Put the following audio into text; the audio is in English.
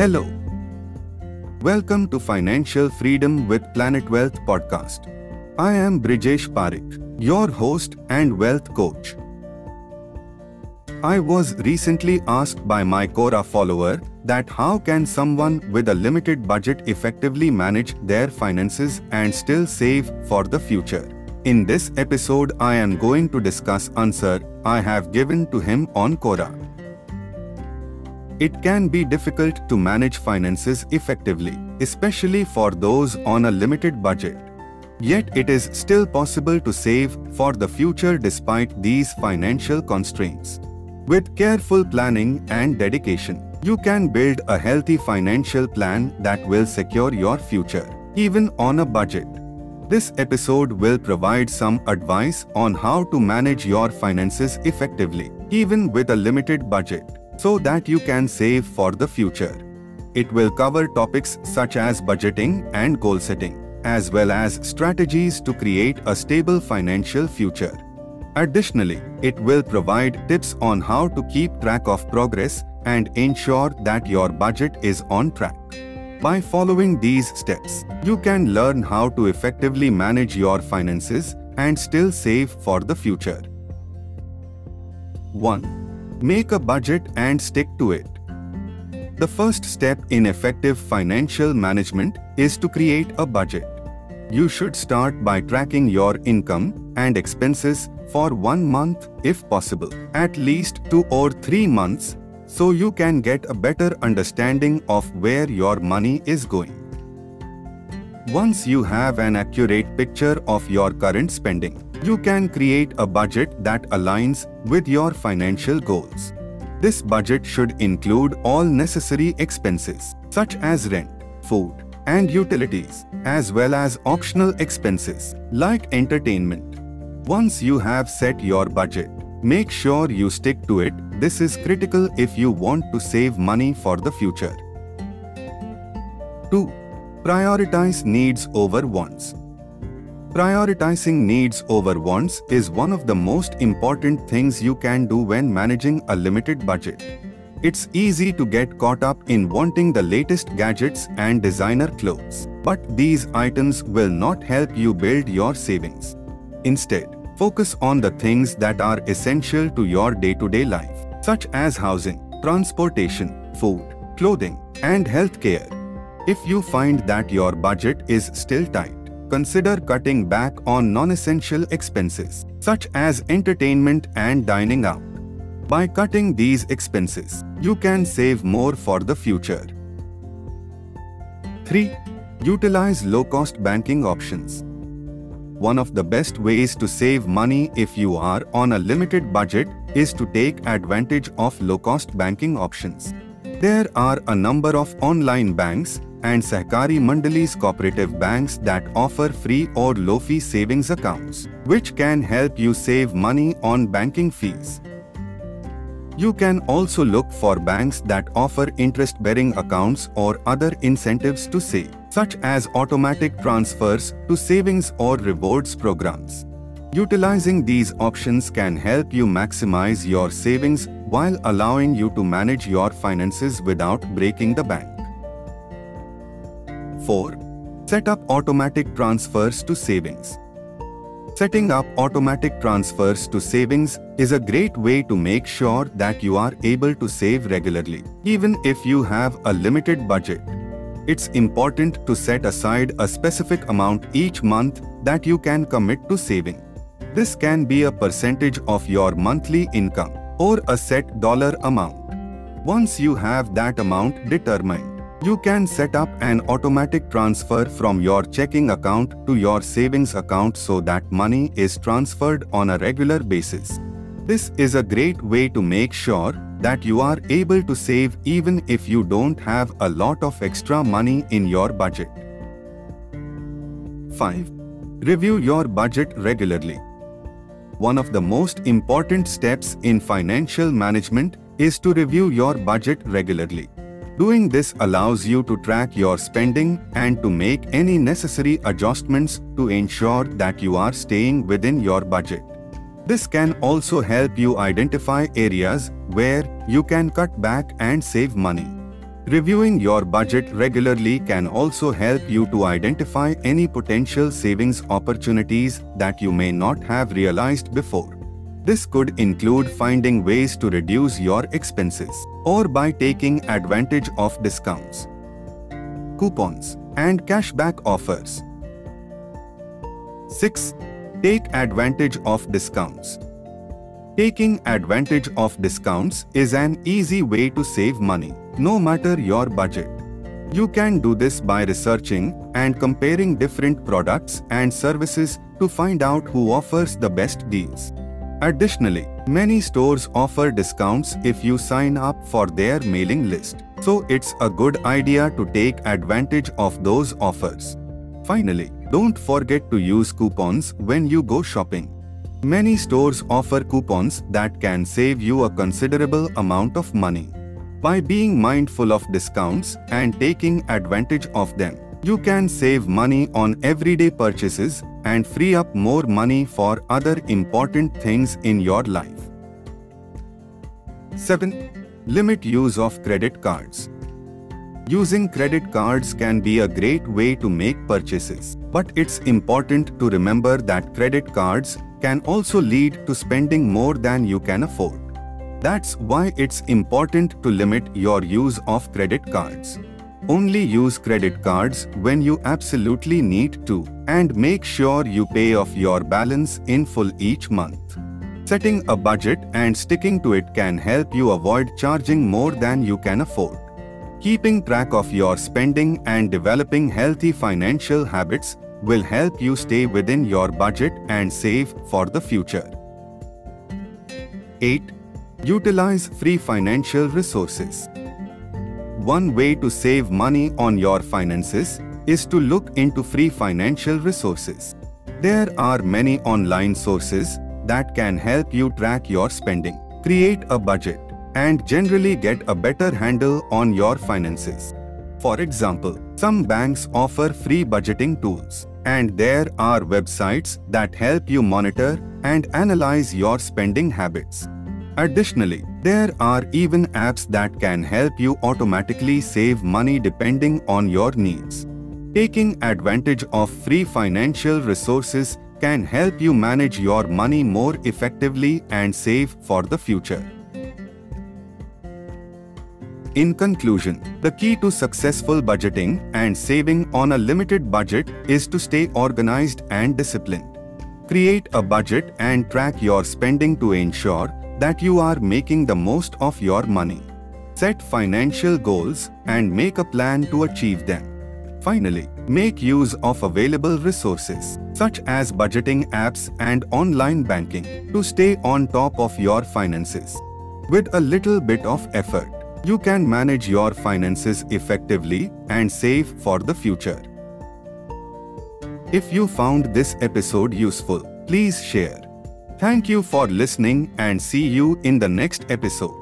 Hello. Welcome to Financial Freedom with Planet Wealth podcast. I am Brijesh Parekh, your host and wealth coach. I was recently asked by my Quora follower that how can someone with a limited budget effectively manage their finances and still save for the future. In this episode I am going to discuss answer I have given to him on Quora. It can be difficult to manage finances effectively, especially for those on a limited budget. Yet it is still possible to save for the future despite these financial constraints. With careful planning and dedication, you can build a healthy financial plan that will secure your future, even on a budget. This episode will provide some advice on how to manage your finances effectively, even with a limited budget so that you can save for the future. It will cover topics such as budgeting and goal setting, as well as strategies to create a stable financial future. Additionally, it will provide tips on how to keep track of progress and ensure that your budget is on track. By following these steps, you can learn how to effectively manage your finances and still save for the future. 1. Make a budget and stick to it. The first step in effective financial management is to create a budget. You should start by tracking your income and expenses for one month if possible, at least two or three months, so you can get a better understanding of where your money is going. Once you have an accurate picture of your current spending, you can create a budget that aligns with your financial goals. This budget should include all necessary expenses, such as rent, food, and utilities, as well as optional expenses, like entertainment. Once you have set your budget, make sure you stick to it. This is critical if you want to save money for the future. 2. Prioritize needs over wants. Prioritizing needs over wants is one of the most important things you can do when managing a limited budget. It's easy to get caught up in wanting the latest gadgets and designer clothes, but these items will not help you build your savings. Instead, focus on the things that are essential to your day-to-day life, such as housing, transportation, food, clothing, and healthcare. If you find that your budget is still tight, consider cutting back on non-essential expenses, such as entertainment and dining out. By cutting these expenses, you can save more for the future. 3. Utilize low-cost banking options. One of the best ways to save money if you are on a limited budget is to take advantage of low-cost banking options. There are a number of online banks and Sahkari Mandali's cooperative banks that offer free or low-fee savings accounts, which can help you save money on banking fees. You can also look for banks that offer interest-bearing accounts or other incentives to save, such as automatic transfers to savings or rewards programs. Utilizing these options can help you maximize your savings while allowing you to manage your finances without breaking the bank. 4. Set up automatic transfers to savings. Setting up automatic transfers to savings is a great way to make sure that you are able to save regularly, even if you have a limited budget. It's important to set aside a specific amount each month that you can commit to saving. This can be a percentage of your monthly income or a set dollar amount. Once you have that amount determined, you can set up an automatic transfer from your checking account to your savings account so that money is transferred on a regular basis. This is a great way to make sure that you are able to save even if you don't have a lot of extra money in your budget. 5. Review your budget regularly. One of the most important steps in financial management is to review your budget regularly. Doing this allows you to track your spending and to make any necessary adjustments to ensure that you are staying within your budget. This can also help you identify areas where you can cut back and save money. Reviewing your budget regularly can also help you to identify any potential savings opportunities that you may not have realized before. This could include finding ways to reduce your expenses or by taking advantage of discounts, coupons, and cashback offers. 6. Take advantage of discounts. Taking advantage of discounts is an easy way to save money no matter your budget. You can do this by researching and comparing different products and services to find out who offers the best deals. Additionally, many stores offer discounts if you sign up for their mailing list, so it's a good idea to take advantage of those offers. Finally, don't forget to use coupons when you go shopping. Many stores offer coupons that can save you a considerable amount of money. By being mindful of discounts and taking advantage of them, you can save money on everyday purchases and free up more money for other important things in your life. 7. Limit use of credit cards. Using credit cards can be a great way to make purchases, but it's important to remember that credit cards can also lead to spending more than you can afford. That's why it's important to limit your use of credit cards. Only use credit cards when you absolutely need to and make sure you pay off your balance in full each month. Setting a budget and sticking to it can help you avoid charging more than you can afford. Keeping track of your spending and developing healthy financial habits will help you stay within your budget and save for the future. 8. Utilize free financial resources. One way to save money on your finances is to look into free financial resources. There are many online sources that can help you track your spending, create a budget, and generally get a better handle on your finances. For example, some banks offer free budgeting tools, and there are websites that help you monitor and analyze your spending habits. Additionally, there are even apps that can help you automatically save money depending on your needs. Taking advantage of free financial resources can help you manage your money more effectively and save for the future. In conclusion, the key to successful budgeting and saving on a limited budget is to stay organized and disciplined. Create a budget and track your spending to ensure that you are making the most of your money. Set financial goals and make a plan to achieve them. Finally, make use of available resources, such as budgeting apps and online banking, to stay on top of your finances. With a little bit of effort, you can manage your finances effectively and save for the future. If you found this episode useful, please share. Thank you for listening and see you in the next episode.